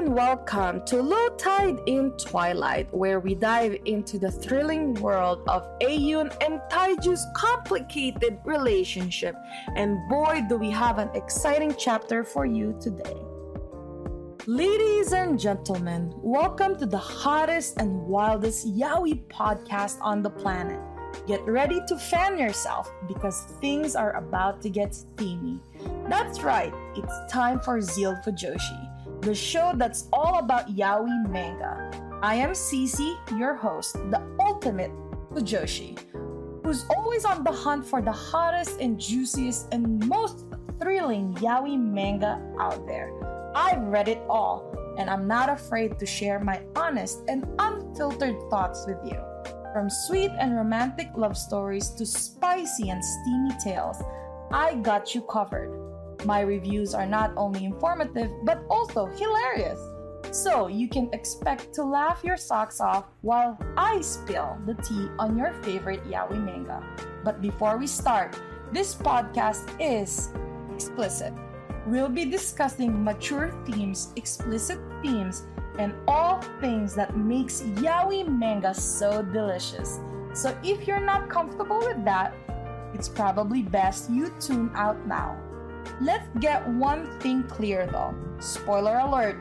and welcome to Low Tide in Twilight, where we dive into the thrilling world of Ayun and Taeju's complicated relationship. And boy, do we have an exciting chapter for you today. Ladies and gentlemen, welcome to the hottest and wildest yaoi podcast on the planet. Get ready to fan yourself because things are about to get steamy. That's right, it's time for Zeal Fujoshi the show that's all about yaoi manga. I am CeeCee, your host, the ultimate Fujoshi, who's always on the hunt for the hottest and juiciest and most thrilling yaoi manga out there. I've read it all, and I'm not afraid to share my honest and unfiltered thoughts with you. From sweet and romantic love stories to spicy and steamy tales, I got you covered. My reviews are not only informative but also hilarious. So you can expect to laugh your socks off while I spill the tea on your favorite yaoi manga. But before we start, this podcast is explicit. We'll be discussing mature themes, explicit themes, and all things that makes yaoi manga so delicious. So if you're not comfortable with that, it's probably best you tune out now. Let's get one thing clear though. Spoiler alert,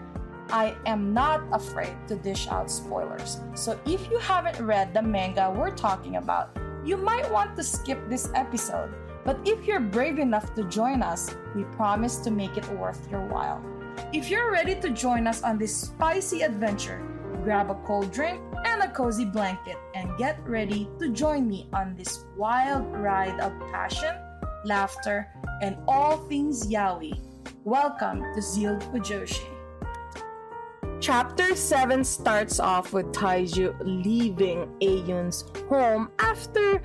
I am not afraid to dish out spoilers. So if you haven't read the manga we're talking about, you might want to skip this episode. But if you're brave enough to join us, we promise to make it worth your while. If you're ready to join us on this spicy adventure, grab a cold drink and a cozy blanket and get ready to join me on this wild ride of passion laughter, and all things yaoi. Welcome to Zeal Fujoshi. Chapter 7 starts off with Taeju leaving Ayun's home after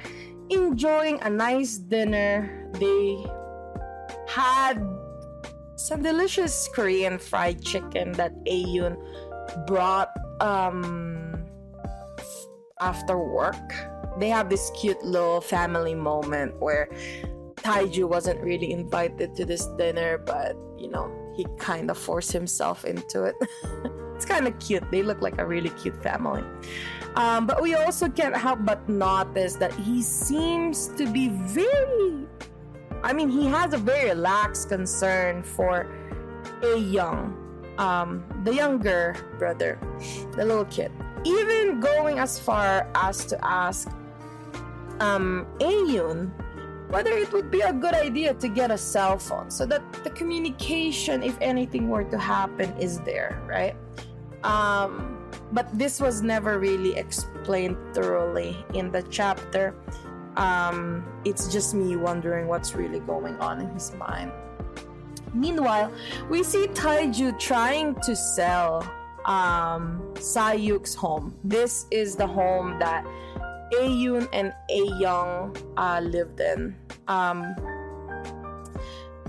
enjoying a nice dinner. They had some delicious Korean fried chicken that Ayun brought um, after work. They have this cute little family moment where Taeju wasn't really invited to this dinner, but you know, he kind of forced himself into it. it's kind of cute. They look like a really cute family. Um, but we also can't help but notice that he seems to be very. I mean, he has a very lax concern for a young, um, the younger brother, the little kid. Even going as far as to ask um, Ayun whether it would be a good idea to get a cell phone so that the communication, if anything were to happen, is there, right? Um, but this was never really explained thoroughly in the chapter. Um, it's just me wondering what's really going on in his mind. Meanwhile, we see Taeju trying to sell um, Sayuk's home. This is the home that Ayun and Young uh, lived in. Um,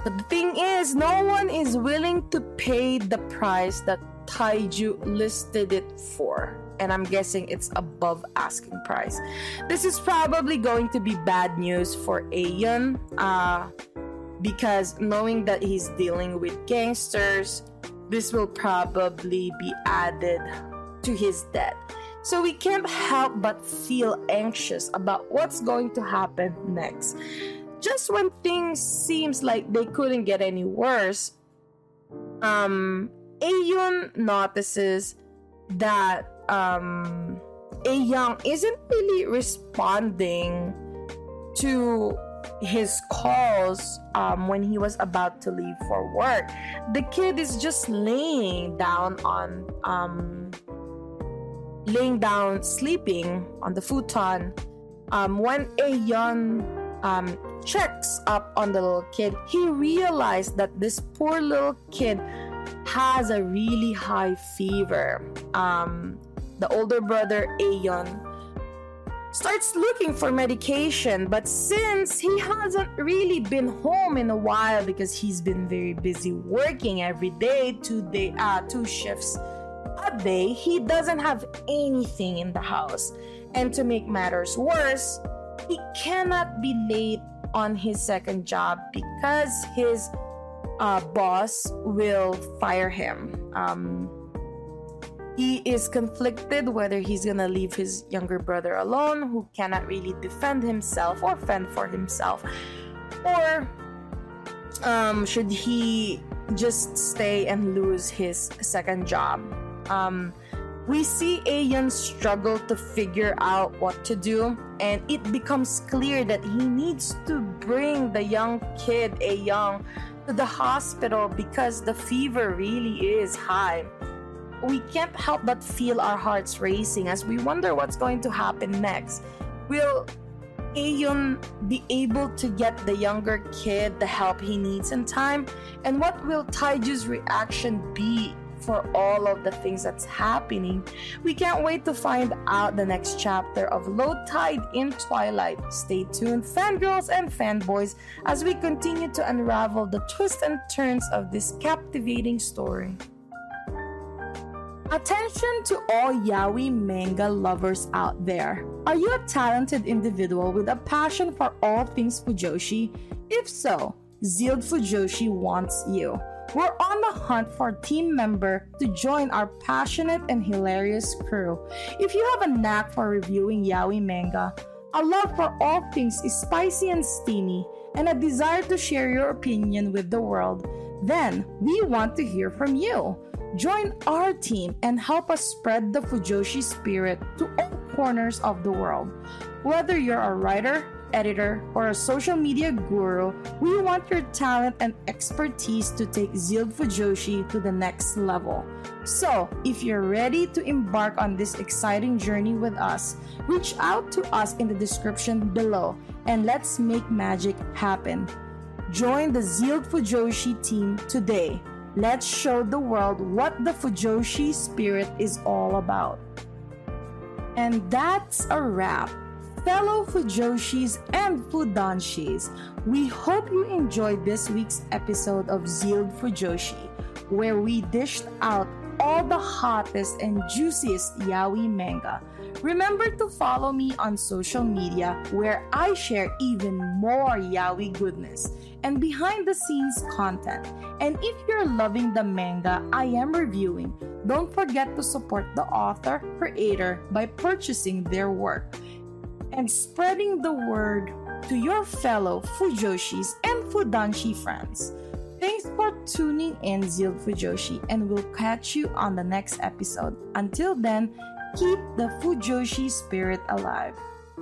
but the thing is, no one is willing to pay the price that Taeju listed it for. And I'm guessing it's above asking price. This is probably going to be bad news for Ayun. Uh, because knowing that he's dealing with gangsters, this will probably be added to his debt. So we can't help but feel anxious about what's going to happen next. Just when things seems like they couldn't get any worse, um Ayun notices that um Young isn't really responding to his calls um, when he was about to leave for work. The kid is just laying down on um, laying down sleeping on the futon um, when Ayun um, checks up on the little kid he realized that this poor little kid has a really high fever. Um, the older brother Ayun starts looking for medication but since he hasn't really been home in a while because he's been very busy working every day two day uh, two shifts that day, he doesn't have anything in the house. And to make matters worse, he cannot be late on his second job because his uh, boss will fire him. Um, He is conflicted whether he's gonna leave his younger brother alone, who cannot really defend himself or fend for himself, or um, should he just stay and lose his second job? Um, we see Aeon struggle to figure out what to do, and it becomes clear that he needs to bring the young kid, Aeon, to the hospital because the fever really is high we can't help but feel our hearts racing as we wonder what's going to happen next. Will Aeon be able to get the younger kid the help he needs in time? And what will Taeju's reaction be for all of the things that's happening? We can't wait to find out the next chapter of Low Tide in Twilight. Stay tuned, fangirls and fanboys, as we continue to unravel the twists and turns of this captivating story. Attention to all yaoi manga lovers out there. Are you a talented individual with a passion for all things Fujoshi? If so, Zealed Fujoshi wants you. We're on the hunt for a team member to join our passionate and hilarious crew. If you have a knack for reviewing yaoi manga, a love for all things spicy and steamy, and a desire to share your opinion with the world, then we want to hear from you. Join our team and help us spread the Fujoshi spirit to all corners of the world. Whether you're a writer, editor, or a social media guru, we want your talent and expertise to take Zealed Fujoshi to the next level. So, if you're ready to embark on this exciting journey with us, reach out to us in the description below and let's make magic happen. Join the Zealed Fujoshi team today. Let's show the world what the Fujoshi spirit is all about. And that's a wrap. Fellow Fujoshis and Fudanshis, we hope you enjoyed this week's episode of Zealed Fujoshi, where we dished out all the hottest and juiciest yaoi manga. Remember to follow me on social media where I share even more yaoi goodness and behind the scenes content. And if you're loving the manga I am reviewing, don't forget to support the author creator by purchasing their work and spreading the word to your fellow Fujoshis and Fudanshi friends. Thanks for tuning in, Zealed Fujoshi, and we'll catch you on the next episode. Until then, keep the Fujoshi spirit alive.